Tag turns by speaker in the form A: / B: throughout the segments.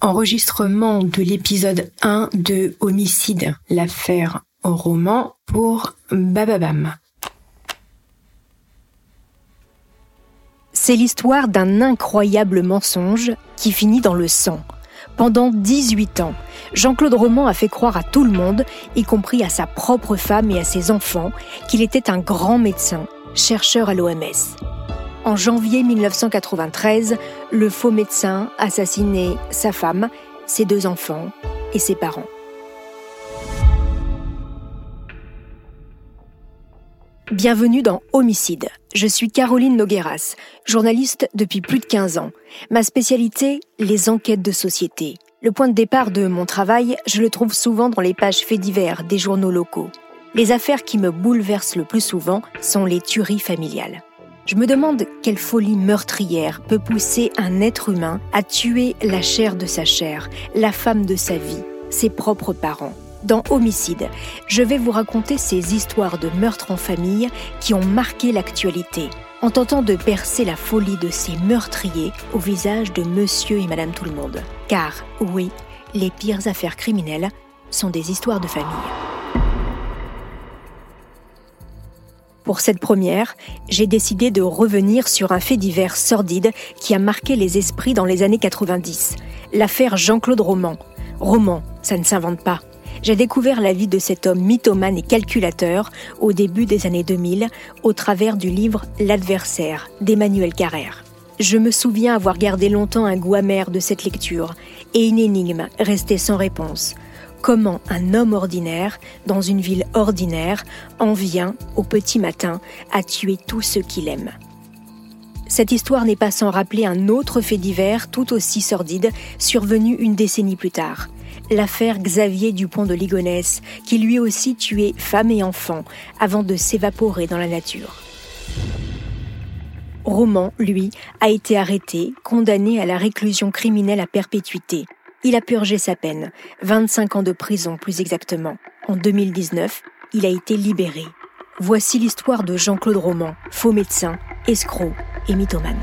A: Enregistrement de l'épisode 1 de Homicide, l'affaire au roman pour Bababam. C'est l'histoire d'un incroyable mensonge qui finit dans le sang. Pendant 18 ans, Jean-Claude Roman a fait croire à tout le monde, y compris à sa propre femme et à ses enfants, qu'il était un grand médecin, chercheur à l'OMS. En janvier 1993, le faux médecin assassinait sa femme, ses deux enfants et ses parents. Bienvenue dans Homicide. Je suis Caroline Nogueras, journaliste depuis plus de 15 ans. Ma spécialité, les enquêtes de société. Le point de départ de mon travail, je le trouve souvent dans les pages faits divers des journaux locaux. Les affaires qui me bouleversent le plus souvent sont les tueries familiales. Je me demande quelle folie meurtrière peut pousser un être humain à tuer la chair de sa chair, la femme de sa vie, ses propres parents. Dans Homicide, je vais vous raconter ces histoires de meurtres en famille qui ont marqué l'actualité, en tentant de percer la folie de ces meurtriers au visage de monsieur et madame tout le monde. Car, oui, les pires affaires criminelles sont des histoires de famille. Pour cette première, j'ai décidé de revenir sur un fait divers sordide qui a marqué les esprits dans les années 90, l'affaire Jean-Claude Roman. Roman, ça ne s'invente pas. J'ai découvert la vie de cet homme mythomane et calculateur au début des années 2000 au travers du livre L'adversaire d'Emmanuel Carrère. Je me souviens avoir gardé longtemps un goût amer de cette lecture et une énigme restée sans réponse comment un homme ordinaire, dans une ville ordinaire, en vient, au petit matin, à tuer tous ceux qu'il aime? Cette histoire n'est pas sans rappeler un autre fait divers tout aussi sordide, survenu une décennie plus tard. L'affaire Xavier Dupont de Ligonnès, qui lui aussi tuait femme et enfants avant de s'évaporer dans la nature. Roman, lui, a été arrêté, condamné à la réclusion criminelle à perpétuité. Il a purgé sa peine, 25 ans de prison plus exactement. En 2019, il a été libéré. Voici l'histoire de Jean-Claude Roman, faux médecin, escroc et mythomane.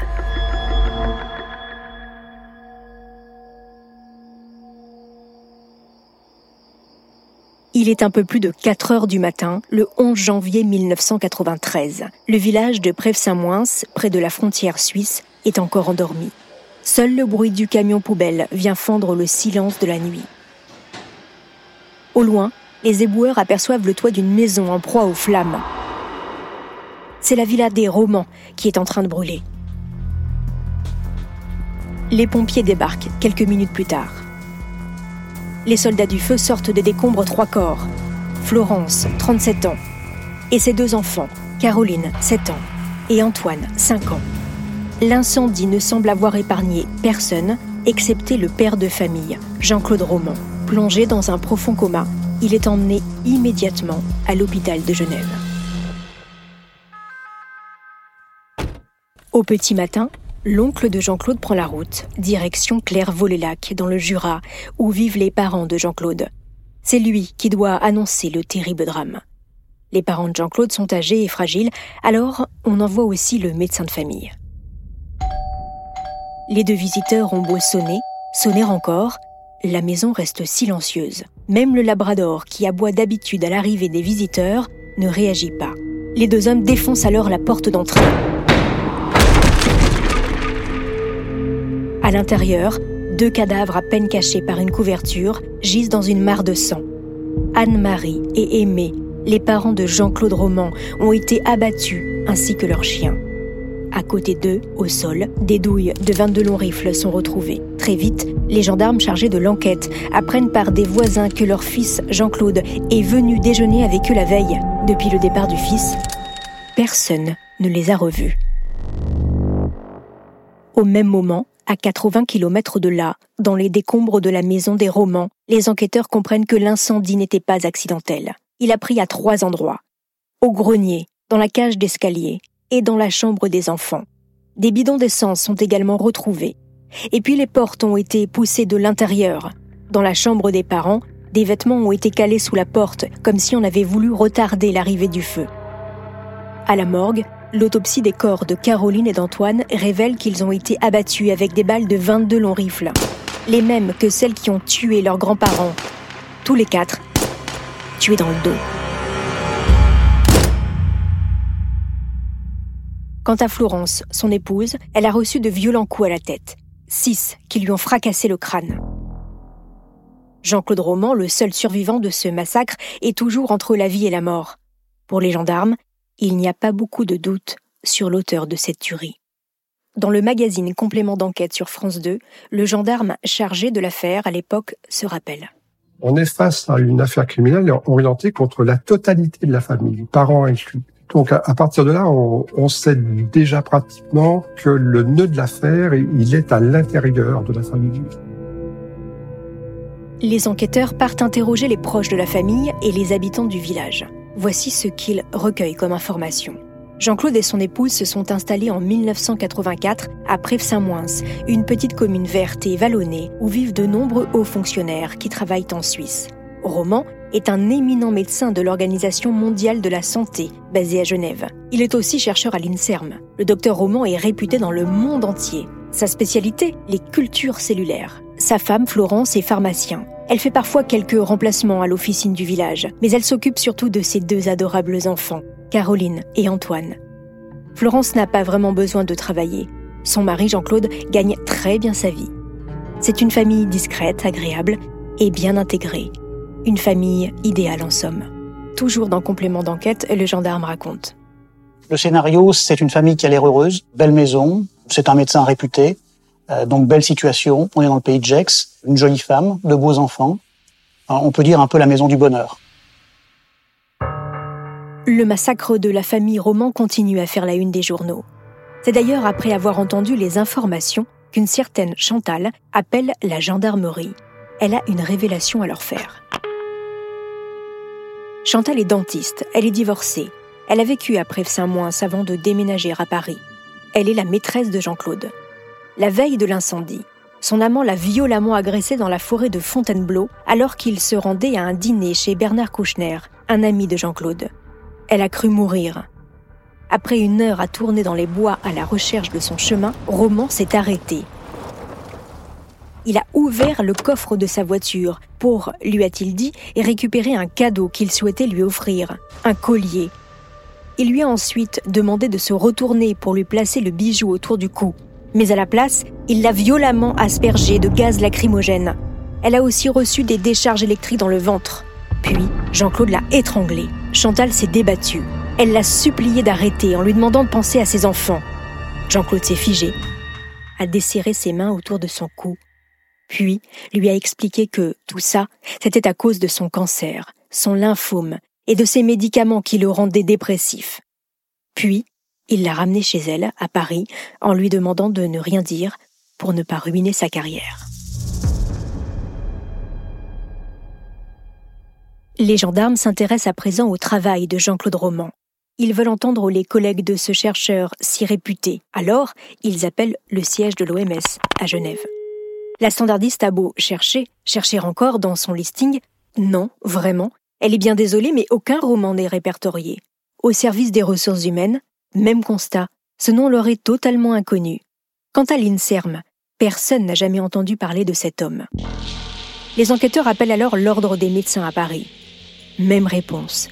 A: Il est un peu plus de 4 heures du matin, le 11 janvier 1993. Le village de Prèves-Saint-Moins, près de la frontière suisse, est encore endormi. Seul le bruit du camion poubelle vient fendre le silence de la nuit. Au loin, les éboueurs aperçoivent le toit d'une maison en proie aux flammes. C'est la villa des Romans qui est en train de brûler. Les pompiers débarquent quelques minutes plus tard. Les soldats du feu sortent des décombres trois corps. Florence, 37 ans, et ses deux enfants, Caroline, 7 ans, et Antoine, 5 ans. L'incendie ne semble avoir épargné personne, excepté le père de famille, Jean-Claude Roman. Plongé dans un profond coma, il est emmené immédiatement à l'hôpital de Genève. Au petit matin, l'oncle de Jean-Claude prend la route, direction Claire-Volélac, dans le Jura, où vivent les parents de Jean-Claude. C'est lui qui doit annoncer le terrible drame. Les parents de Jean-Claude sont âgés et fragiles, alors on envoie aussi le médecin de famille. Les deux visiteurs ont beau sonner, sonner encore, la maison reste silencieuse. Même le labrador, qui aboie d'habitude à l'arrivée des visiteurs, ne réagit pas. Les deux hommes défoncent alors la porte d'entrée. À l'intérieur, deux cadavres à peine cachés par une couverture gisent dans une mare de sang. Anne-Marie et Aimé, les parents de Jean-Claude Roman, ont été abattus, ainsi que leur chien. À côté d'eux, au sol, des douilles de 22 longs rifles sont retrouvées. Très vite, les gendarmes chargés de l'enquête apprennent par des voisins que leur fils, Jean-Claude, est venu déjeuner avec eux la veille. Depuis le départ du fils, personne ne les a revus. Au même moment, à 80 km de là, dans les décombres de la maison des Romans, les enquêteurs comprennent que l'incendie n'était pas accidentel. Il a pris à trois endroits. Au grenier, dans la cage d'escalier et dans la chambre des enfants. Des bidons d'essence sont également retrouvés. Et puis les portes ont été poussées de l'intérieur. Dans la chambre des parents, des vêtements ont été calés sous la porte, comme si on avait voulu retarder l'arrivée du feu. À la morgue, L'autopsie des corps de Caroline et d'Antoine révèle qu'ils ont été abattus avec des balles de 22 longs rifles, les mêmes que celles qui ont tué leurs grands-parents. Tous les quatre, tués dans le dos. Quant à Florence, son épouse, elle a reçu de violents coups à la tête, six qui lui ont fracassé le crâne. Jean-Claude Roman, le seul survivant de ce massacre, est toujours entre la vie et la mort. Pour les gendarmes, il n'y a pas beaucoup de doute sur l'auteur de cette tuerie. Dans le magazine Complément d'enquête sur France 2, le gendarme chargé de l'affaire à l'époque se rappelle.
B: On est face à une affaire criminelle orientée contre la totalité de la famille, parents inclus. Donc à, partir de là, on, sait déjà pratiquement que le nœud de l'affaire, il est à l'intérieur de la famille.
A: Les enquêteurs partent interroger les proches de la famille et les habitants du village. Voici ce qu'il recueille comme information. Jean-Claude et son épouse se sont installés en 1984 à Prèves-Saint-Moins, une petite commune verte et vallonnée où vivent de nombreux hauts fonctionnaires qui travaillent en Suisse. Roman est un éminent médecin de l'Organisation mondiale de la santé, basée à Genève. Il est aussi chercheur à l'INSERM. Le docteur Roman est réputé dans le monde entier. Sa spécialité, les cultures cellulaires. Sa femme, Florence, est pharmacien. Elle fait parfois quelques remplacements à l'officine du village, mais elle s'occupe surtout de ses deux adorables enfants, Caroline et Antoine. Florence n'a pas vraiment besoin de travailler. Son mari Jean-Claude gagne très bien sa vie. C'est une famille discrète, agréable et bien intégrée. Une famille idéale en somme. Toujours dans complément d'enquête, le gendarme raconte.
C: Le scénario, c'est une famille qui a l'air heureuse, belle maison, c'est un médecin réputé, euh, donc belle situation, on est dans le pays de Gex, une jolie femme, de beaux enfants. Euh, on peut dire un peu la maison du bonheur.
A: Le massacre de la famille Roman continue à faire la une des journaux. C'est d'ailleurs après avoir entendu les informations qu'une certaine Chantal appelle la gendarmerie. Elle a une révélation à leur faire. Chantal est dentiste, elle est divorcée. Elle a vécu à Prèves-Saint-Moins avant de déménager à Paris. Elle est la maîtresse de Jean-Claude. La veille de l'incendie, son amant l'a violemment agressée dans la forêt de Fontainebleau alors qu'il se rendait à un dîner chez Bernard Kouchner, un ami de Jean-Claude. Elle a cru mourir. Après une heure à tourner dans les bois à la recherche de son chemin, Roman s'est arrêté. Il a ouvert le coffre de sa voiture pour, lui a-t-il dit, récupérer un cadeau qu'il souhaitait lui offrir, un collier. Il lui a ensuite demandé de se retourner pour lui placer le bijou autour du cou mais à la place, il l'a violemment aspergée de gaz lacrymogène. Elle a aussi reçu des décharges électriques dans le ventre. Puis, Jean-Claude l'a étranglée. Chantal s'est débattue. Elle l'a supplié d'arrêter en lui demandant de penser à ses enfants. Jean-Claude s'est figé, a desserré ses mains autour de son cou, puis lui a expliqué que tout ça, c'était à cause de son cancer, son lymphome et de ses médicaments qui le rendaient dépressif. Puis, il l'a ramené chez elle, à Paris, en lui demandant de ne rien dire pour ne pas ruiner sa carrière. Les gendarmes s'intéressent à présent au travail de Jean-Claude Roman. Ils veulent entendre les collègues de ce chercheur si réputé. Alors, ils appellent le siège de l'OMS à Genève. La standardiste a beau chercher, chercher encore dans son listing. Non, vraiment. Elle est bien désolée, mais aucun roman n'est répertorié. Au service des ressources humaines, même constat, ce nom leur est totalement inconnu. Quant à l'INSERM, personne n'a jamais entendu parler de cet homme. Les enquêteurs appellent alors l'Ordre des médecins à Paris. Même réponse.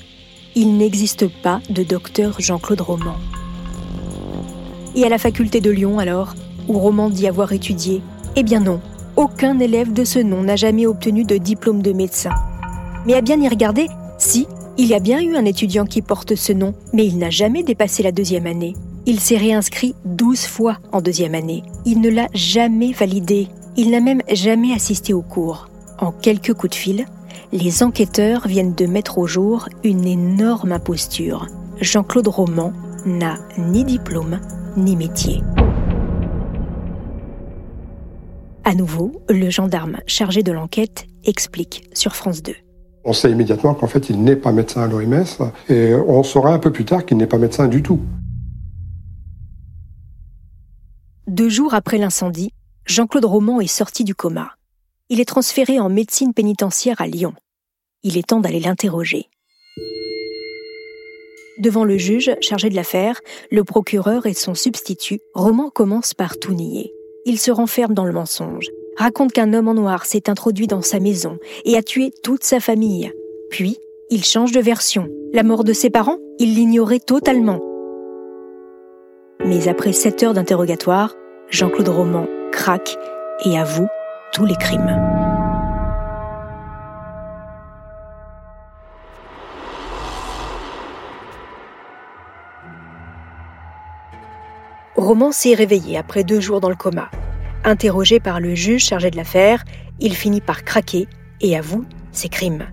A: Il n'existe pas de docteur Jean-Claude Roman. Et à la faculté de Lyon alors, où Roman dit avoir étudié? Eh bien non, aucun élève de ce nom n'a jamais obtenu de diplôme de médecin. Mais à bien y regarder, si, il y a bien eu un étudiant qui porte ce nom, mais il n'a jamais dépassé la deuxième année. Il s'est réinscrit 12 fois en deuxième année. Il ne l'a jamais validé. Il n'a même jamais assisté au cours. En quelques coups de fil, les enquêteurs viennent de mettre au jour une énorme imposture. Jean-Claude Roman n'a ni diplôme ni métier. À nouveau, le gendarme chargé de l'enquête explique sur France 2.
B: On sait immédiatement qu'en fait, il n'est pas médecin à l'OMS et on saura un peu plus tard qu'il n'est pas médecin du tout.
A: Deux jours après l'incendie, Jean-Claude Roman est sorti du coma. Il est transféré en médecine pénitentiaire à Lyon. Il est temps d'aller l'interroger. Devant le juge chargé de l'affaire, le procureur et son substitut, Roman commence par tout nier. Il se renferme dans le mensonge, raconte qu'un homme en noir s'est introduit dans sa maison et a tué toute sa famille. Puis, il change de version. La mort de ses parents, il l'ignorait totalement. Mais après sept heures d'interrogatoire, Jean-Claude Roman craque et avoue tous les crimes. Roman s'est réveillé après deux jours dans le coma. Interrogé par le juge chargé de l'affaire, il finit par craquer et avoue ses crimes.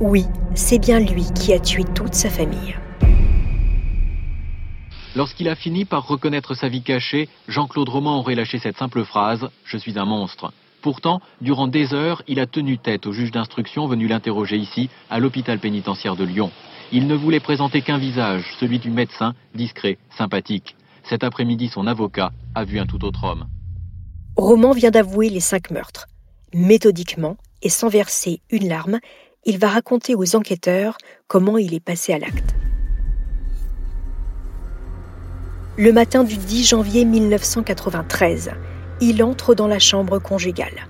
A: Oui, c'est bien lui qui a tué toute sa famille.
D: Lorsqu'il a fini par reconnaître sa vie cachée, Jean-Claude Roman aurait lâché cette simple phrase ⁇ Je suis un monstre ⁇ Pourtant, durant des heures, il a tenu tête au juge d'instruction venu l'interroger ici, à l'hôpital pénitentiaire de Lyon. Il ne voulait présenter qu'un visage, celui du médecin, discret, sympathique. Cet après-midi, son avocat a vu un tout autre homme.
A: Roman vient d'avouer les cinq meurtres. Méthodiquement et sans verser une larme, il va raconter aux enquêteurs comment il est passé à l'acte. Le matin du 10 janvier 1993, il entre dans la chambre conjugale.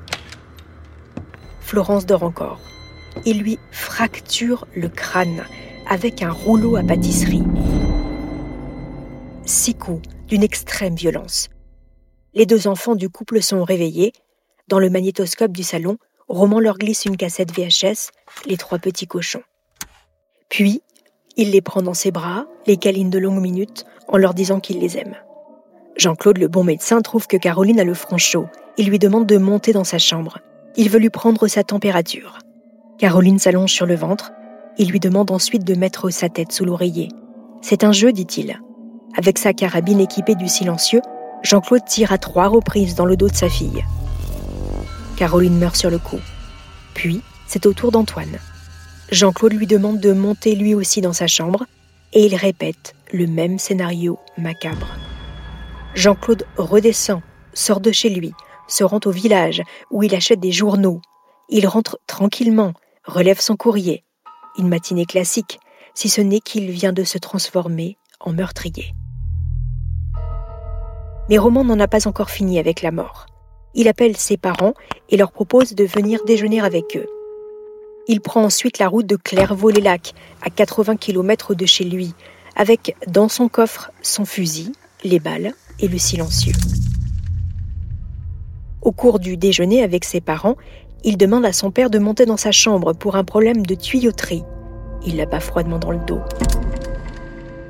A: Florence dort encore. Il lui fracture le crâne avec un rouleau à pâtisserie. Six coups d'une extrême violence. Les deux enfants du couple sont réveillés. Dans le magnétoscope du salon, Roman leur glisse une cassette VHS, Les Trois Petits Cochons. Puis, il les prend dans ses bras, les câline de longues minutes, en leur disant qu'il les aime. Jean-Claude, le bon médecin, trouve que Caroline a le front chaud. Il lui demande de monter dans sa chambre. Il veut lui prendre sa température. Caroline s'allonge sur le ventre. Il lui demande ensuite de mettre sa tête sous l'oreiller. C'est un jeu, dit-il. Avec sa carabine équipée du silencieux, Jean-Claude tire à trois reprises dans le dos de sa fille. Caroline meurt sur le coup. Puis, c'est au tour d'Antoine. Jean-Claude lui demande de monter lui aussi dans sa chambre et il répète le même scénario macabre. Jean-Claude redescend, sort de chez lui, se rend au village où il achète des journaux. Il rentre tranquillement, relève son courrier. Une matinée classique, si ce n'est qu'il vient de se transformer en meurtrier. Mais Roman n'en a pas encore fini avec la mort. Il appelle ses parents et leur propose de venir déjeuner avec eux. Il prend ensuite la route de Clairvaux-les-Lacs, à 80 km de chez lui, avec dans son coffre son fusil, les balles et le silencieux. Au cours du déjeuner avec ses parents, il demande à son père de monter dans sa chambre pour un problème de tuyauterie. Il la bat froidement dans le dos.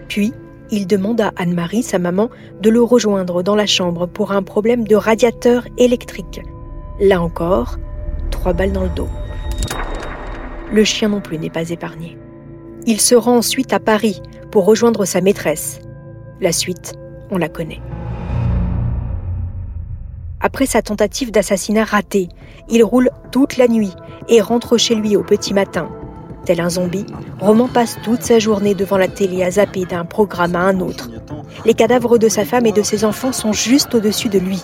A: Puis, il demande à Anne-Marie, sa maman, de le rejoindre dans la chambre pour un problème de radiateur électrique. Là encore, trois balles dans le dos. Le chien non plus n'est pas épargné. Il se rend ensuite à Paris pour rejoindre sa maîtresse. La suite, on la connaît. Après sa tentative d'assassinat ratée, il roule toute la nuit et rentre chez lui au petit matin, Tel un zombie, Roman passe toute sa journée devant la télé à zapper d'un programme à un autre. Les cadavres de sa femme et de ses enfants sont juste au-dessus de lui.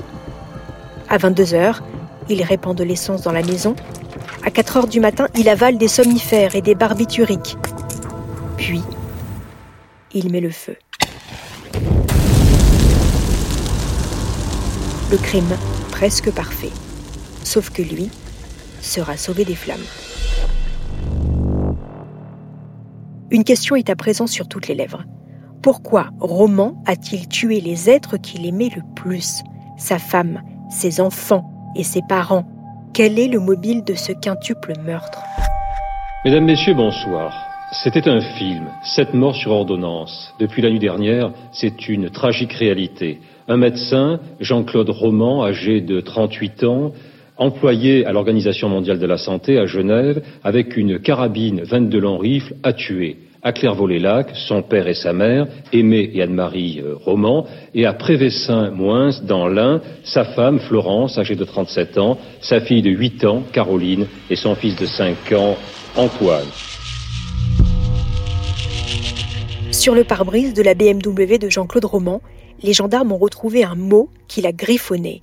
A: À 22 heures, il répand de l'essence dans la maison. À 4 heures du matin, il avale des somnifères et des barbituriques. Puis, il met le feu. Le crime presque parfait. Sauf que lui sera sauvé des flammes. Une question est à présent sur toutes les lèvres. Pourquoi Roman a-t-il tué les êtres qu'il aimait le plus Sa femme, ses enfants et ses parents? Quel est le mobile de ce quintuple meurtre?
E: Mesdames, Messieurs, bonsoir. C'était un film, Sept morts sur ordonnance. Depuis la nuit dernière, c'est une tragique réalité. Un médecin, Jean-Claude Roman, âgé de 38 ans, employé à l'Organisation mondiale de la santé à Genève, avec une carabine 22 longs rifles, a tué à Clairvaux-les-Lacs, son père et sa mère, Aimé et Anne-Marie euh, Roman, et à Prévessin-Moins, dans l'Ain, sa femme, Florence, âgée de 37 ans, sa fille de 8 ans, Caroline, et son fils de 5 ans, Antoine.
A: Sur le pare-brise de la BMW de Jean-Claude Roman, les gendarmes ont retrouvé un mot qu'il a griffonné.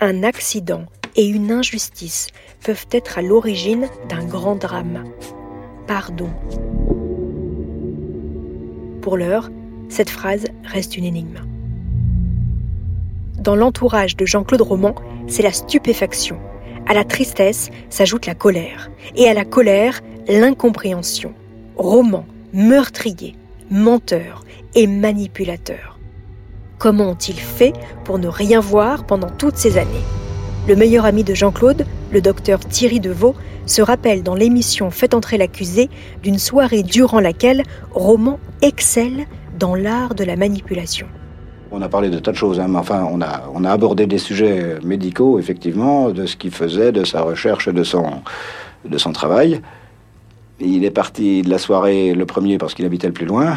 A: Un accident et une injustice peuvent être à l'origine d'un grand drame. Pardon. Pour l'heure, cette phrase reste une énigme. Dans l'entourage de Jean-Claude Roman, c'est la stupéfaction. À la tristesse s'ajoute la colère. Et à la colère, l'incompréhension. Roman, meurtrier, menteur et manipulateur. Comment ont-ils fait pour ne rien voir pendant toutes ces années? Le meilleur ami de Jean-Claude, le docteur Thierry Deveau, se rappelle dans l'émission Faites entrer l'accusé d'une soirée durant laquelle Roman excelle dans l'art de la manipulation.
F: On a parlé de tas de choses, hein, enfin, on a, abordé des sujets médicaux, effectivement, de ce qu'il faisait, de sa recherche, de son, de son travail. Il est parti de la soirée le premier parce qu'il habitait le plus loin.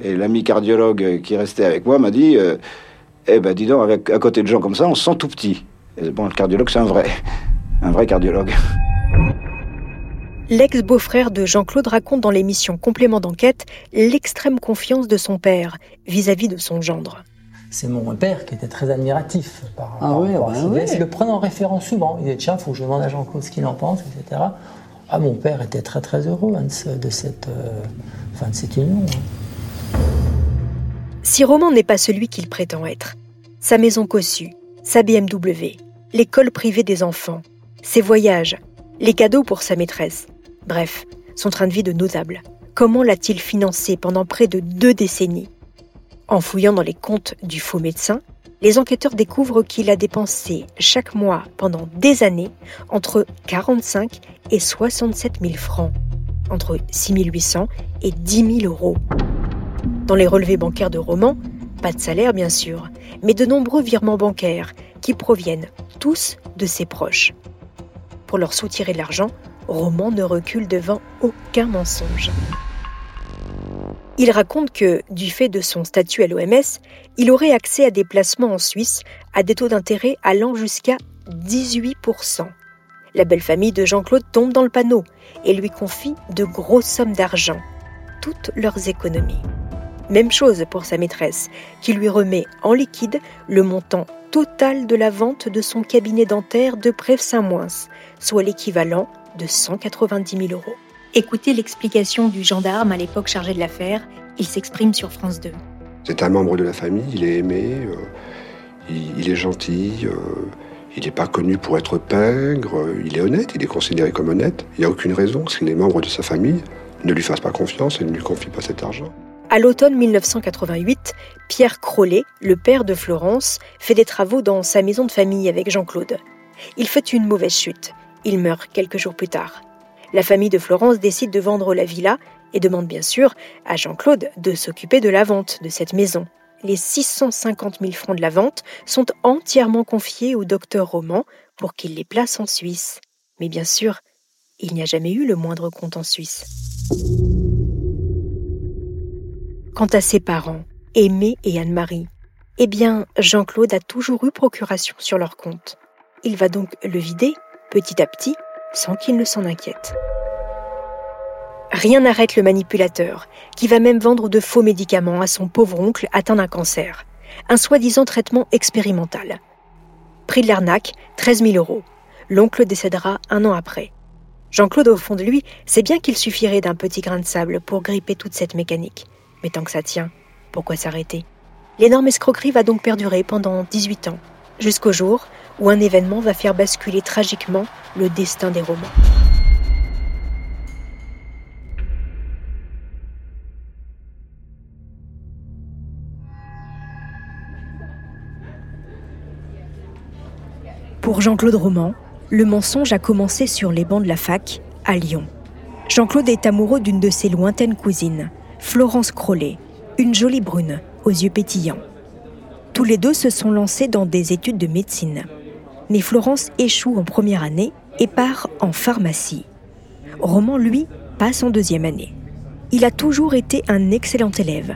F: Et l'ami cardiologue qui restait avec moi m'a dit euh, Eh ben, dis donc, à côté de gens comme ça, on se sent tout petit. bon, le cardiologue, c'est un vrai. Un vrai cardiologue.
A: L'ex-beau-frère de Jean-Claude raconte dans l'émission Complément d'enquête l'extrême confiance de son père vis-à-vis de son gendre.
G: C'est mon père qui était très admiratif par,
H: ah oui,
G: Il le prenait en référence souvent. Il dit tiens, il faut que je demande à Jean-Claude ce qu'il en pense, etc. Ah, mon père était très très heureux hein, de, cette, euh, de cette union. Hein.
A: Si Roman n'est pas celui qu'il prétend être, sa maison cossue, sa BMW, l'école privée des enfants, ses voyages, les cadeaux pour sa maîtresse, Bref, son train de vie de notable. Comment l'a-t-il financé pendant près de deux décennies? En fouillant dans les comptes du faux médecin, les enquêteurs découvrent qu'il a dépensé chaque mois pendant des années entre 45 et 67 000 francs, entre 6 800 et 10 000 euros. Dans les relevés bancaires de Roman, pas de salaire bien sûr, mais de nombreux virements bancaires qui proviennent tous de ses proches. Pour leur soutirer l'argent, Roman ne recule devant aucun mensonge. Il raconte que, du fait de son statut à l'OMS, il aurait accès à des placements en Suisse à des taux d'intérêt allant jusqu'à 18%. La belle famille de Jean-Claude tombe dans le panneau et lui confie de grosses sommes d'argent, toutes leurs économies. Même chose pour sa maîtresse, qui lui remet en liquide le montant total de la vente de son cabinet dentaire de Prèves-Saint-Moins, soit l'équivalent de 190 000 euros. Écoutez l'explication du gendarme à l'époque chargé de l'affaire. Il s'exprime sur France 2.
B: C'est un membre de la famille, il est aimé, euh, il, est gentil, euh, il n'est pas connu pour être pingre, euh, il est honnête, il est considéré comme honnête. Il n'y a aucune raison que les membres de sa famille ne lui fassent pas confiance et ne lui confient pas cet argent.
A: À l'automne 1988, Pierre Crollet, le père de Florence, fait des travaux dans sa maison de famille avec Jean-Claude. Il fait une mauvaise chute. Il meurt quelques jours plus tard. La famille de Florence décide de vendre la villa et demande bien sûr à Jean-Claude de s'occuper de la vente de cette maison. Les 650 000 francs de la vente sont entièrement confiés au docteur Roman pour qu'il les place en Suisse. Mais bien sûr, il n'y a jamais eu le moindre compte en Suisse. Quant à ses parents, Aimé et Anne-Marie, eh bien, Jean-Claude a toujours eu procuration sur leur compte. Il va donc le vider petit à petit, sans qu'il ne s'en inquiète. Rien n'arrête le manipulateur, qui va même vendre de faux médicaments à son pauvre oncle atteint d'un cancer. Un soi-disant traitement expérimental. Prix de l'arnaque, 13 000 euros. L'oncle décédera un an après. Jean-Claude, au fond de lui, sait bien qu'il suffirait d'un petit grain de sable pour gripper toute cette mécanique. Mais tant que ça tient, pourquoi s'arrêter? L'énorme escroquerie va donc perdurer pendant 18 ans, jusqu'au jour où un événement va faire basculer tragiquement le destin des romans. Pour Jean-Claude Roman, le mensonge a commencé sur les bancs de la fac, à Lyon. Jean-Claude est amoureux d'une de ses lointaines cousines, Florence Crollet, une jolie brune, aux yeux pétillants. Tous les deux se sont lancés dans des études de médecine mais Florence échoue en première année et part en pharmacie. Roman, lui, passe en deuxième année. Il a toujours été un excellent élève.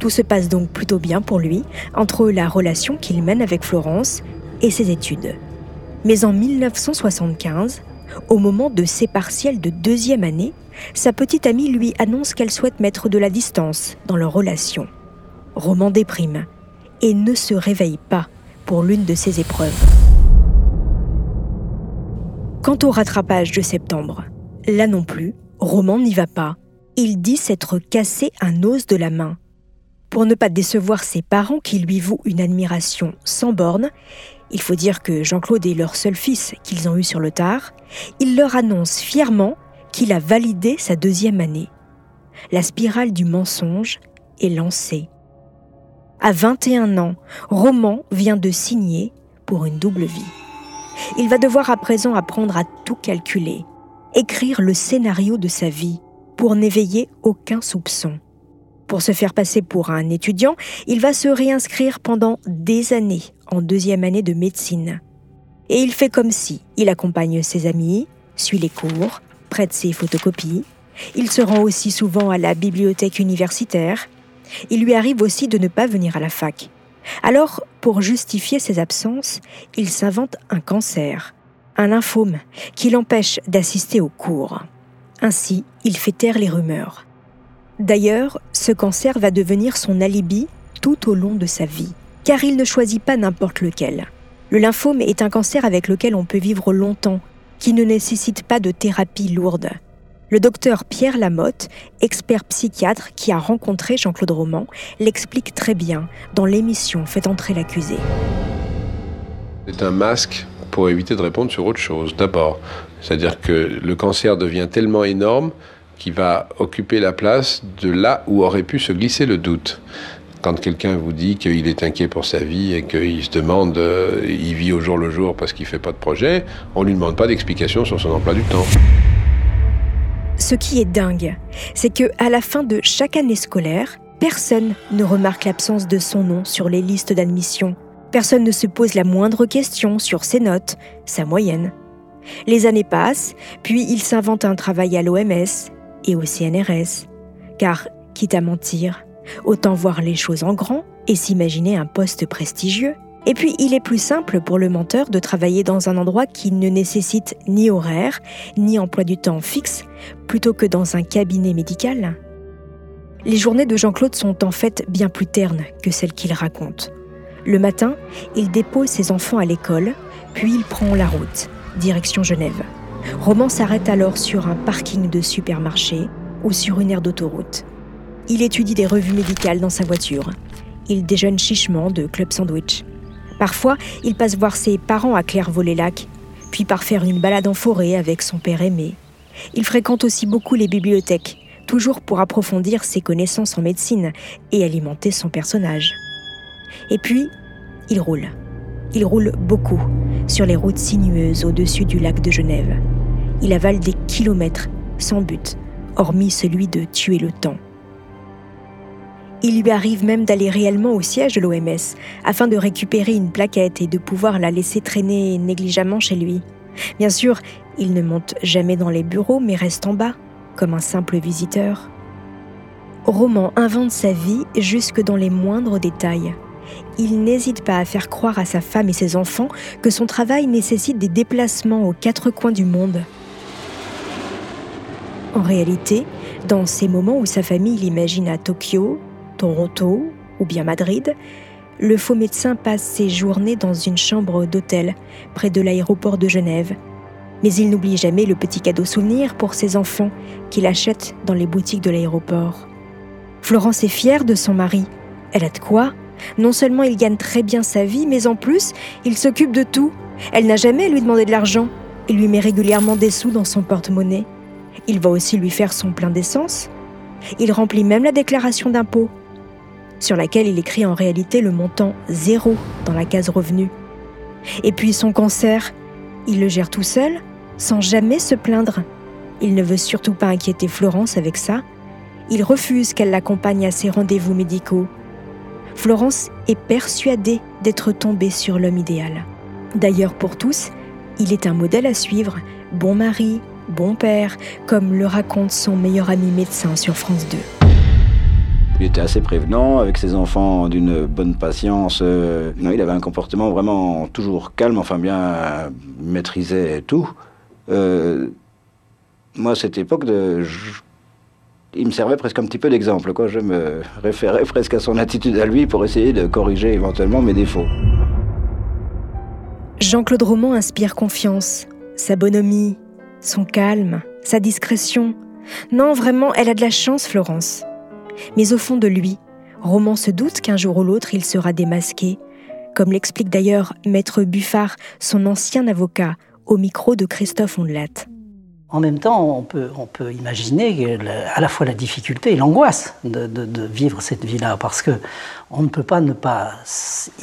A: Tout se passe donc plutôt bien pour lui entre la relation qu'il mène avec Florence et ses études. Mais en 1975, au moment de ses partiels de deuxième année, sa petite amie lui annonce qu'elle souhaite mettre de la distance dans leur relation. Roman déprime et ne se réveille pas pour l'une de ses épreuves. Quant au rattrapage de septembre, là non plus, Roman n'y va pas. Il dit s'être cassé un os de la main. Pour ne pas décevoir ses parents qui lui vouent une admiration sans borne, il faut dire que Jean-Claude est leur seul fils qu'ils ont eu sur le tard, il leur annonce fièrement qu'il a validé sa deuxième année. La spirale du mensonge est lancée. À 21 ans, Roman vient de signer pour une double vie. Il va devoir à présent apprendre à tout calculer, écrire le scénario de sa vie pour n'éveiller aucun soupçon. Pour se faire passer pour un étudiant, il va se réinscrire pendant des années en deuxième année de médecine. Et il fait comme si il accompagne ses amis, suit les cours, prête ses photocopies. Il se rend aussi souvent à la bibliothèque universitaire. Il lui arrive aussi de ne pas venir à la fac. Alors, pour justifier ses absences, il s'invente un cancer, un lymphome, qui l'empêche d'assister aux cours. Ainsi, il fait taire les rumeurs. D'ailleurs, ce cancer va devenir son alibi tout au long de sa vie, car il ne choisit pas n'importe lequel. Le lymphome est un cancer avec lequel on peut vivre longtemps qui ne nécessite pas de thérapie lourde. Le docteur Pierre Lamotte, expert psychiatre qui a rencontré Jean-Claude Roman, l'explique très bien dans l'émission Faites entrer l'accusé.
H: C'est un masque pour éviter de répondre sur autre chose, d'abord. C'est-à-dire que le cancer devient tellement énorme qu'il va occuper la place de là où aurait pu se glisser le doute. Quand quelqu'un vous dit qu'il est inquiet pour sa vie et qu'il se demande, euh, il vit au jour le jour parce qu'il fait pas de projet, on lui demande pas d'explication sur son emploi du temps.
A: Ce qui est dingue, c'est que à la fin de chaque année scolaire, personne ne remarque l'absence de son nom sur les listes d'admission. Personne ne se pose la moindre question sur ses notes, sa moyenne. Les années passent, puis il s'invente un travail à l'OMS et au CNRS. Car, quitte à mentir, Autant voir les choses en grand et s'imaginer un poste prestigieux. Et puis, il est plus simple pour le menteur de travailler dans un endroit qui ne nécessite ni horaire, ni emploi du temps fixe, plutôt que dans un cabinet médical. Les journées de Jean-Claude sont en fait bien plus ternes que celles qu'il raconte. Le matin, il dépose ses enfants à l'école, puis il prend la route, direction Genève. Roman s'arrête alors sur un parking de supermarché ou sur une aire d'autoroute. Il étudie des revues médicales dans sa voiture. Il déjeune chichement de club sandwich. Parfois, il passe voir ses parents à Clairvaux-les-Lacs, puis par faire une balade en forêt avec son père aimé. Il fréquente aussi beaucoup les bibliothèques, toujours pour approfondir ses connaissances en médecine et alimenter son personnage. Et puis, il roule. Il roule beaucoup sur les routes sinueuses au-dessus du lac de Genève. Il avale des kilomètres sans but, hormis celui de tuer le temps. Il lui arrive même d'aller réellement au siège de l'OMS afin de récupérer une plaquette et de pouvoir la laisser traîner négligemment chez lui. Bien sûr, il ne monte jamais dans les bureaux mais reste en bas, comme un simple visiteur. Roman invente sa vie jusque dans les moindres détails. Il n'hésite pas à faire croire à sa femme et ses enfants que son travail nécessite des déplacements aux quatre coins du monde. En réalité, dans ces moments où sa famille l'imagine à Tokyo, Toronto ou bien Madrid, le faux médecin passe ses journées dans une chambre d'hôtel près de l'aéroport de Genève. Mais il n'oublie jamais le petit cadeau souvenir pour ses enfants qu'il achète dans les boutiques de l'aéroport. Florence est fière de son mari. Elle a de quoi? Non seulement il gagne très bien sa vie, mais en plus, il s'occupe de tout. Elle n'a jamais à lui demander de l'argent. Il lui met régulièrement des sous dans son porte-monnaie. Il va aussi lui faire son plein d'essence. Il remplit même la déclaration d'impôt sur laquelle il écrit en réalité le montant zéro dans la case revenu. Et puis son cancer, il le gère tout seul, sans jamais se plaindre. Il ne veut surtout pas inquiéter Florence avec ça. Il refuse qu'elle l'accompagne à ses rendez-vous médicaux. Florence est persuadée d'être tombée sur l'homme idéal. D'ailleurs, pour tous, il est un modèle à suivre, bon mari, bon père, comme le raconte son meilleur ami médecin sur France 2.
F: Il était assez prévenant avec ses enfants d'une bonne patience. Euh, non, il avait un comportement vraiment toujours calme, enfin bien maîtrisait tout. Euh, moi, à cette époque, il me servait presque un petit peu d'exemple. Quoi. Je me référais presque à son attitude à lui pour essayer de corriger éventuellement mes défauts.
A: Jean-Claude Roman inspire confiance, sa bonhomie, son calme, sa discrétion. Non, vraiment, elle a de la chance, Florence. Mais au fond de lui, Roman se doute qu'un jour ou l'autre il sera démasqué, comme l'explique d'ailleurs Maître Buffard, son ancien avocat, au micro de Christophe Ondelat.
I: En même temps, on peut, on peut imaginer à la fois la difficulté et l'angoisse de, vivre cette vie-là, parce que on ne peut pas ne pas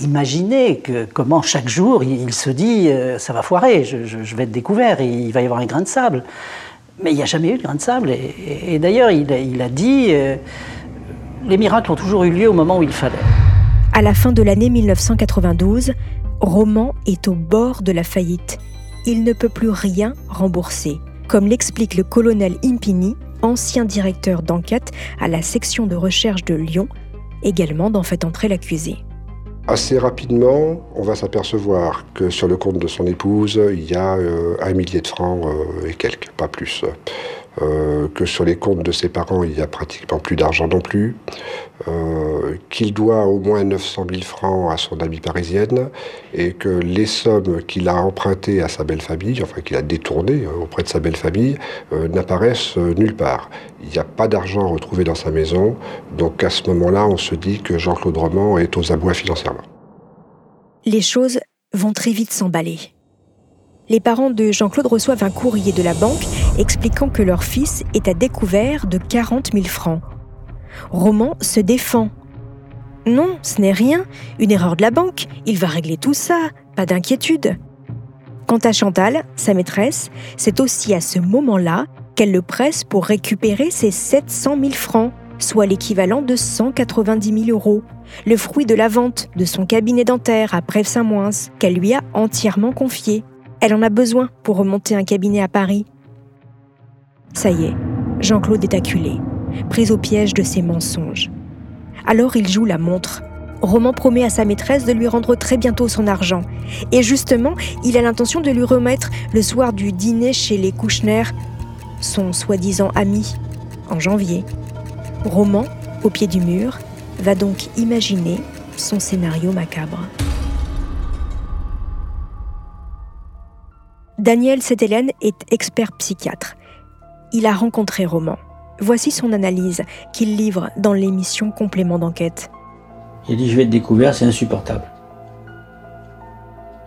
I: imaginer que comment chaque jour il, se dit euh, ça va foirer, je, vais être découvert, il va y avoir un grain de sable. Mais il n'y a jamais eu de grain de sable. Et, d'ailleurs, il, a dit euh, les miracles ont toujours eu lieu au moment où il fallait.
A: À la fin de l'année 1992, Roman est au bord de la faillite. Il ne peut plus rien rembourser comme l'explique le colonel Impini, ancien directeur d'enquête à la section de recherche de Lyon, également d'en fait entrer l'accusé.
B: Assez rapidement, on va s'apercevoir que sur le compte de son épouse, il y a euh, un millier de francs euh, et quelques, pas plus. Euh, que sur les comptes de ses parents, il n'y a pratiquement plus d'argent non plus, euh, qu'il doit au moins 900 000 francs à son amie parisienne, et que les sommes qu'il a empruntées à sa belle famille, enfin qu'il a détournées euh, auprès de sa belle famille, n'apparaissent nulle part. Il n'y a pas d'argent retrouvé dans sa maison, donc à ce moment-là, on se dit que Jean-Claude Roman est aux abois financièrement.
A: Les choses vont très vite s'emballer les parents de Jean-Claude reçoivent un courrier de la banque expliquant que leur fils est à découvert de 40 000 francs. Roman se défend. Non, ce n'est rien, une erreur de la banque, il va régler tout ça, pas d'inquiétude. Quant à Chantal, sa maîtresse, c'est aussi à ce moment-là qu'elle le presse pour récupérer ses 700 000 francs, soit l'équivalent de 190 000 euros, le fruit de la vente de son cabinet dentaire à Prèves-Saint-Moins, qu'elle lui a entièrement confié. Elle en a besoin pour remonter un cabinet à Paris. Ça y est, Jean-Claude est acculé, pris au piège de ses mensonges. Alors il joue la montre. Roman promet à sa maîtresse de lui rendre très bientôt son argent. Et justement, il a l'intention de lui remettre le soir du dîner chez les Kouchner, son soi-disant ami, en janvier. Roman, au pied du mur, va donc imaginer son scénario macabre. Daniel Setelen est expert psychiatre. Il a rencontré Roman. Voici son analyse qu'il livre dans l'émission Complément d'enquête.
J: Il dit Je vais être découvert, c'est insupportable.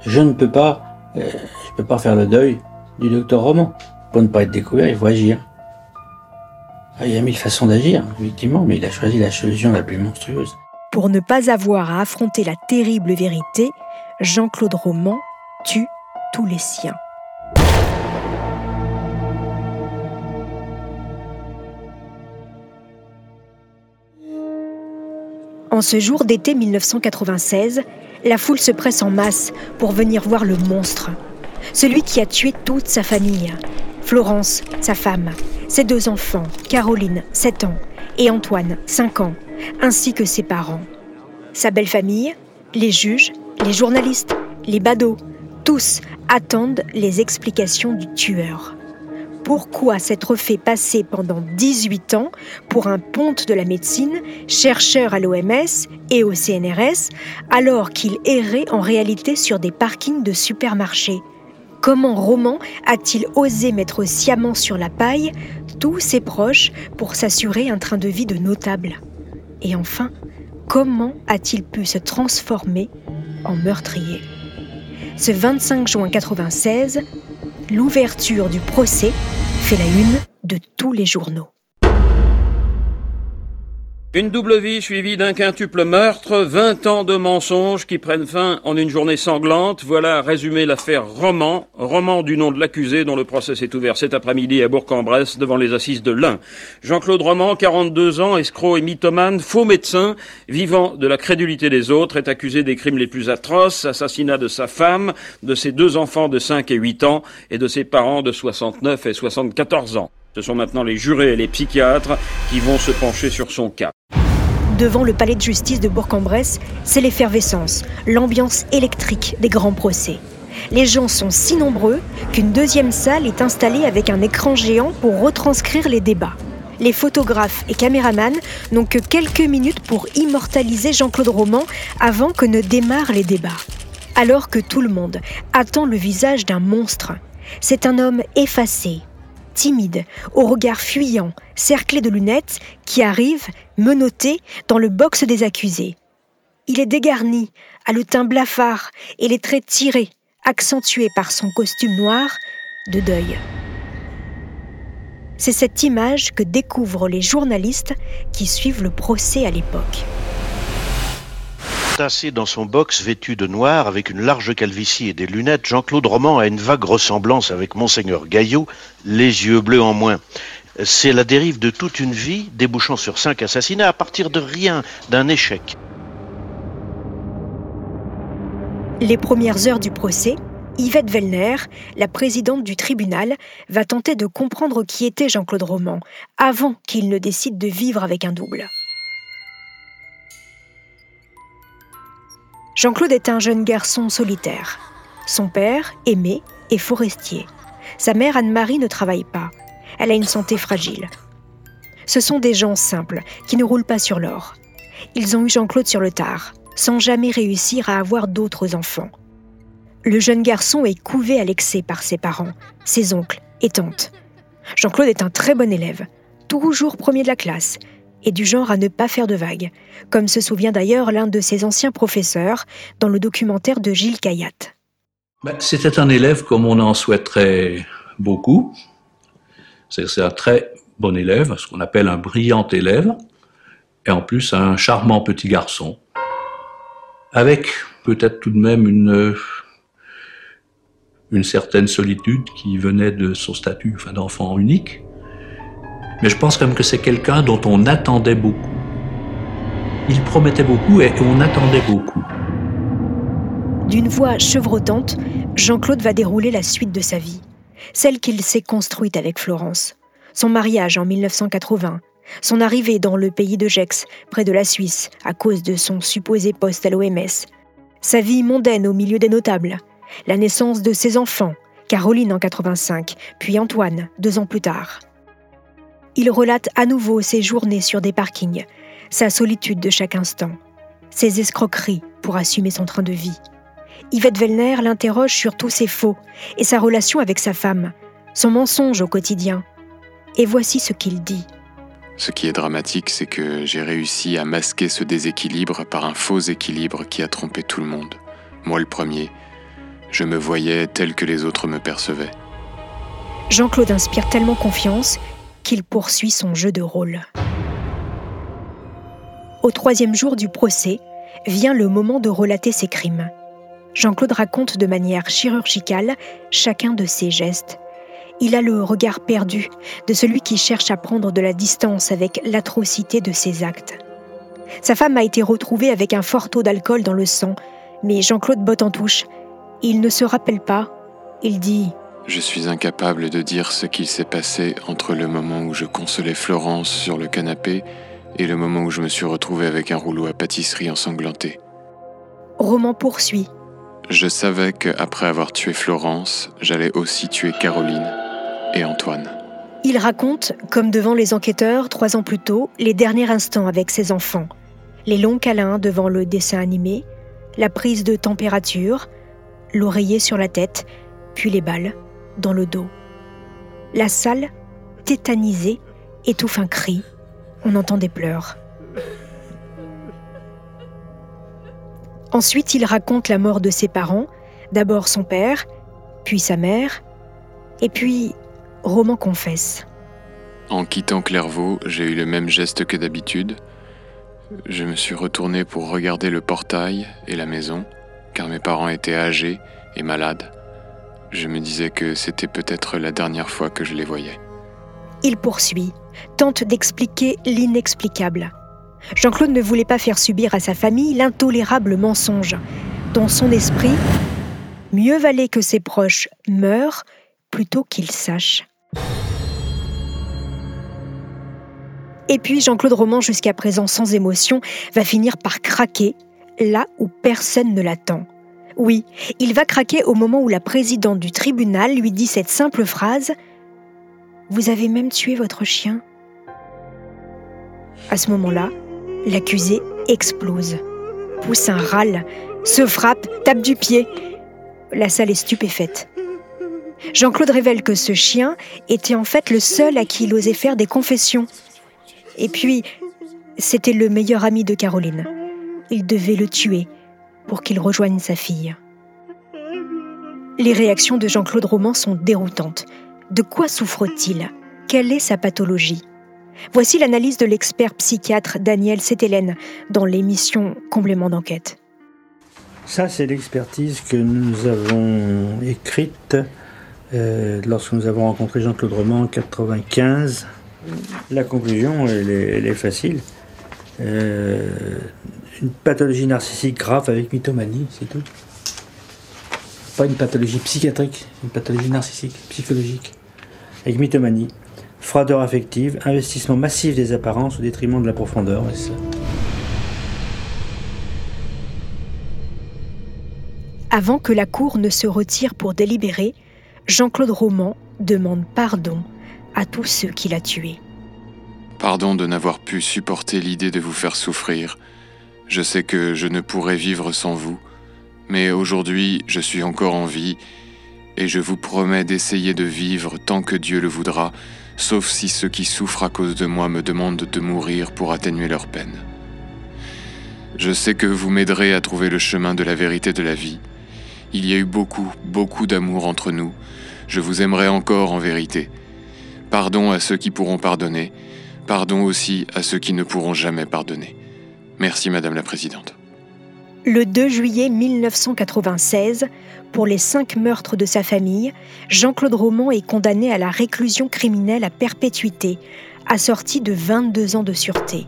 J: Je ne peux pas, euh, je peux pas faire le deuil du docteur Roman. Pour ne pas être découvert, il faut agir. Ah, il y a mille façons d'agir, effectivement, mais il a choisi la solution la plus monstrueuse.
A: Pour ne pas avoir à affronter la terrible vérité, Jean-Claude Roman tue tous les siens. En ce jour d'été 1996, la foule se presse en masse pour venir voir le monstre. Celui qui a tué toute sa famille. Florence, sa femme, ses deux enfants, Caroline, 7 ans, et Antoine, 5 ans, ainsi que ses parents. Sa belle famille, les juges, les journalistes, les badauds, tous attendent les explications du tueur pourquoi s'être fait passer pendant 18 ans pour un ponte de la médecine, chercheur à l'OMS et au CNRS, alors qu'il errait en réalité sur des parkings de supermarchés? Comment Roman a-t-il osé mettre sciemment sur la paille tous ses proches pour s'assurer un train de vie de notable? Et enfin, comment a-t-il pu se transformer en meurtrier? Ce 25 juin 1996, l'ouverture du procès fait la une de tous les journaux.
K: Une double vie suivie d'un quintuple meurtre, 20 ans de mensonges qui prennent fin en une journée sanglante. Voilà résumé l'affaire Roman, Roman du nom de l'accusé dont le procès s'est ouvert cet après-midi à Bourg-en-Bresse devant les assises de l'Ain. Jean-Claude Roman, 42 ans, escroc et mythomane, faux médecin, vivant de la crédulité des autres, est accusé des crimes les plus atroces, assassinat de sa femme, de ses deux enfants de 5 et 8 ans et de ses parents de 69 et 74 ans. Ce sont maintenant les jurés et les psychiatres qui vont se pencher sur son cas.
A: Devant le palais de justice de Bourg-en-Bresse, c'est l'effervescence, l'ambiance électrique des grands procès. Les gens sont si nombreux qu'une deuxième salle est installée avec un écran géant pour retranscrire les débats. Les photographes et caméramans n'ont que quelques minutes pour immortaliser Jean-Claude Roman avant que ne démarrent les débats. Alors que tout le monde attend le visage d'un monstre, c'est un homme effacé, timide, au regard fuyant, cerclé de lunettes, qui arrive, menotté, dans le box des accusés. Il est dégarni, a le teint blafard et les traits tirés, accentués par son costume noir de deuil. C'est cette image que découvrent les journalistes qui suivent le procès à l'époque
L: tassé dans son box vêtu de noir avec une large calvitie et des lunettes, Jean-Claude Roman a une vague ressemblance avec Monseigneur Gaillot, les yeux bleus en moins. C'est la dérive de toute une vie, débouchant sur cinq assassinats à partir de rien, d'un échec.
A: Les premières heures du procès, Yvette Vellner, la présidente du tribunal, va tenter de comprendre qui était Jean-Claude Roman avant qu'il ne décide de vivre avec un double. Jean-Claude est un jeune garçon solitaire. Son père, Aimé, est forestier. Sa mère, Anne-Marie, ne travaille pas. Elle a une santé fragile. Ce sont des gens simples, qui ne roulent pas sur l'or. Ils ont eu Jean-Claude sur le tard, sans jamais réussir à avoir d'autres enfants. Le jeune garçon est couvé à l'excès par ses parents, ses oncles et tantes. Jean-Claude est un très bon élève, toujours premier de la classe, et du genre à ne pas faire de vagues, comme se souvient d'ailleurs l'un de ses anciens professeurs dans le documentaire de Gilles Caillat.
M: Ben, c'était un élève comme on en souhaiterait beaucoup. C'est un très bon élève, ce qu'on appelle un brillant élève, et en plus un charmant petit garçon, avec peut-être tout de même une, une certaine solitude qui venait de son statut enfin, d'enfant unique mais je pense quand même que c'est quelqu'un dont on attendait beaucoup. Il promettait beaucoup et on attendait beaucoup.
A: D'une voix chevrotante, Jean-Claude va dérouler la suite de sa vie, celle qu'il s'est construite avec Florence. Son mariage en 1980, son arrivée dans le pays de Gex, près de la Suisse, à cause de son supposé poste à l'OMS, sa vie mondaine au milieu des notables, la naissance de ses enfants, Caroline en 85, puis Antoine, deux ans plus tard il relate à nouveau ses journées sur des parkings, sa solitude de chaque instant, ses escroqueries pour assumer son train de vie. Yvette Vellner l'interroge sur tous ses faux et sa relation avec sa femme, son mensonge au quotidien. Et voici ce qu'il dit.
N: Ce qui est dramatique, c'est que j'ai réussi à masquer ce déséquilibre par un faux équilibre qui a trompé tout le monde. Moi le premier, je me voyais tel que les autres me percevaient.
A: Jean-Claude inspire tellement confiance poursuit son jeu de rôle. Au troisième jour du procès, vient le moment de relater ses crimes. Jean-Claude raconte de manière chirurgicale chacun de ses gestes. Il a le regard perdu de celui qui cherche à prendre de la distance avec l'atrocité de ses actes. Sa femme a été retrouvée avec un fort taux d'alcool dans le sang, mais Jean-Claude botte en touche. Il ne se rappelle pas. Il dit
N: je suis incapable de dire ce qu'il s'est passé entre le moment où je consolais Florence sur le canapé et le moment où je me suis retrouvé avec un rouleau à pâtisserie ensanglanté.
A: Roman poursuit.
N: Je savais qu'après avoir tué Florence, j'allais aussi tuer Caroline et Antoine.
A: Il raconte, comme devant les enquêteurs trois ans plus tôt, les derniers instants avec ses enfants. Les longs câlins devant le dessin animé, la prise de température, l'oreiller sur la tête, puis les balles dans le dos. La salle, tétanisée, étouffe un cri. On entend des pleurs. Ensuite, il raconte la mort de ses parents, d'abord son père, puis sa mère, et puis Roman confesse.
N: En quittant Clairvaux, j'ai eu le même geste que d'habitude. je me suis retourné pour regarder le portail et la maison, car mes parents étaient âgés et malades. Je me disais que c'était peut-être la dernière fois que je les voyais.
A: Il poursuit, tente d'expliquer l'inexplicable. Jean-Claude ne voulait pas faire subir à sa famille l'intolérable mensonge. Dans son esprit, mieux valait que ses proches meurent plutôt qu'ils sachent. Et puis Jean-Claude Roman, jusqu'à présent sans émotion, va finir par craquer là où personne ne l'attend. Oui, il va craquer au moment où la présidente du tribunal lui dit cette simple phrase ⁇ Vous avez même tué votre chien ?⁇ À ce moment-là, l'accusé explose, pousse un râle, se frappe, tape du pied. La salle est stupéfaite. Jean-Claude révèle que ce chien était en fait le seul à qui il osait faire des confessions. Et puis, c'était le meilleur ami de Caroline. Il devait le tuer pour qu'il rejoigne sa fille. Les réactions de Jean-Claude Roman sont déroutantes. De quoi souffre-t-il? Quelle est sa pathologie? Voici l'analyse de l'expert psychiatre Daniel Sétélène dans l'émission Complément d'enquête.
J: Ça, c'est l'expertise que nous avons écrite euh, lorsque nous avons rencontré Jean-Claude Roman en 1995. La conclusion, elle est, facile. Euh, une pathologie narcissique grave avec mythomanie, c'est tout. Pas une pathologie psychiatrique, une pathologie narcissique, psychologique, avec mythomanie, froideur affective, investissement massif des apparences au détriment de la profondeur.
A: Avant que la Cour ne se retire pour délibérer, Jean-Claude Roman demande pardon à tous ceux qu'il a tués.
N: Pardon de n'avoir pu supporter l'idée de vous faire souffrir. Je sais que je ne pourrais vivre sans vous, mais aujourd'hui je suis encore en vie et je vous promets d'essayer de vivre tant que Dieu le voudra, sauf si ceux qui souffrent à cause de moi me demandent de mourir pour atténuer leur peine. Je sais que vous m'aiderez à trouver le chemin de la vérité de la vie. Il y a eu beaucoup, beaucoup d'amour entre nous. Je vous aimerai encore en vérité. Pardon à ceux qui pourront pardonner. Pardon aussi à ceux qui ne pourront jamais pardonner. Merci Madame la Présidente.
A: Le 2 juillet 1996, pour les cinq meurtres de sa famille, Jean-Claude Roman est condamné à la réclusion criminelle à perpétuité, assorti de 22 ans de sûreté.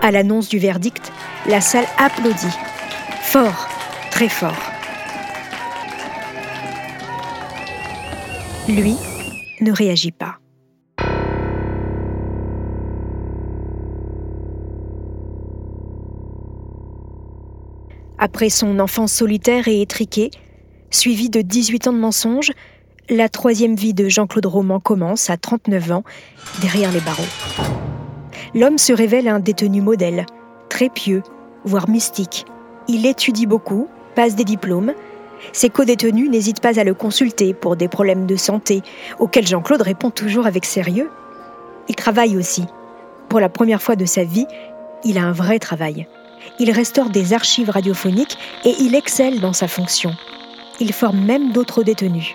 A: À l'annonce du verdict, la salle applaudit. Fort, très fort. Lui ne réagit pas. Après son enfance solitaire et étriquée, suivie de 18 ans de mensonges, la troisième vie de Jean-Claude Roman commence à 39 ans, derrière les barreaux. L'homme se révèle un détenu modèle, très pieux, voire mystique. Il étudie beaucoup, passe des diplômes. Ses co-détenus n'hésitent pas à le consulter pour des problèmes de santé, auxquels Jean-Claude répond toujours avec sérieux. Il travaille aussi. Pour la première fois de sa vie, il a un vrai travail. Il restaure des archives radiophoniques et il excelle dans sa fonction. Il forme même d'autres détenus.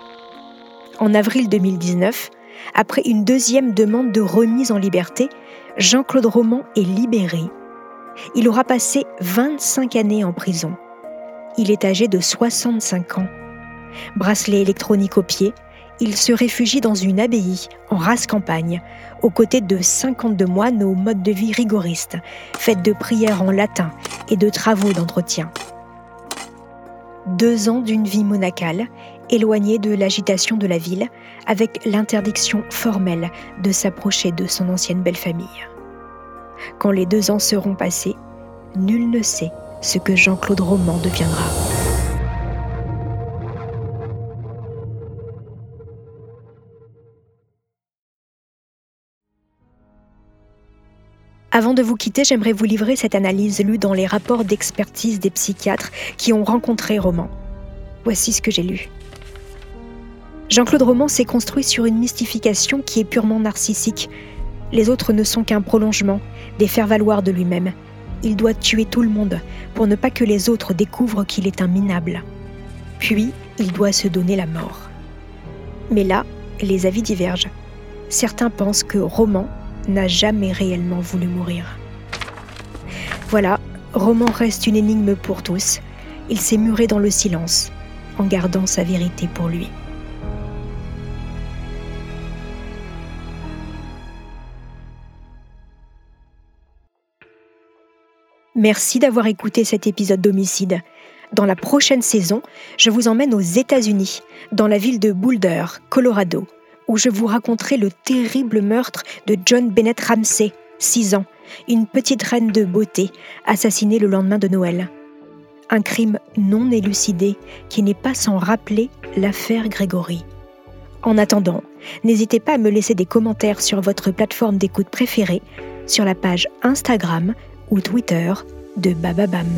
A: En avril 2019, après une deuxième demande de remise en liberté, Jean-Claude Roman est libéré. Il aura passé 25 années en prison. Il est âgé de 65 ans. Bracelet électronique au pied, il se réfugie dans une abbaye en race campagne, aux côtés de 52 moines au mode de vie rigoriste, faites de prières en latin et de travaux d'entretien. Deux ans d'une vie monacale, éloigné de l'agitation de la ville, avec l'interdiction formelle de s'approcher de son ancienne belle famille. Quand les deux ans seront passés, nul ne sait ce que Jean-Claude Roman deviendra. Avant de vous quitter, j'aimerais vous livrer cette analyse lue dans les rapports d'expertise des psychiatres qui ont rencontré Roman. Voici ce que j'ai lu. Jean-Claude Roman s'est construit sur une mystification qui est purement narcissique. Les autres ne sont qu'un prolongement, des faire-valoir de lui-même. Il doit tuer tout le monde pour ne pas que les autres découvrent qu'il est un minable. Puis, il doit se donner la mort. Mais là, les avis divergent. Certains pensent que Roman n'a jamais réellement voulu mourir. Voilà, Roman reste une énigme pour tous. Il s'est muré dans le silence, en gardant sa vérité pour lui. Merci d'avoir écouté cet épisode d'Homicide. Dans la prochaine saison, je vous emmène aux États-Unis, dans la ville de Boulder, Colorado, où je vous raconterai le terrible meurtre de John Bennett Ramsey, 6 ans, une petite reine de beauté, assassinée le lendemain de Noël. Un crime non élucidé qui n'est pas sans rappeler l'affaire Grégory. En attendant, n'hésitez pas à me laisser des commentaires sur votre plateforme d'écoute préférée, sur la page Instagram ou Twitter de Bababam.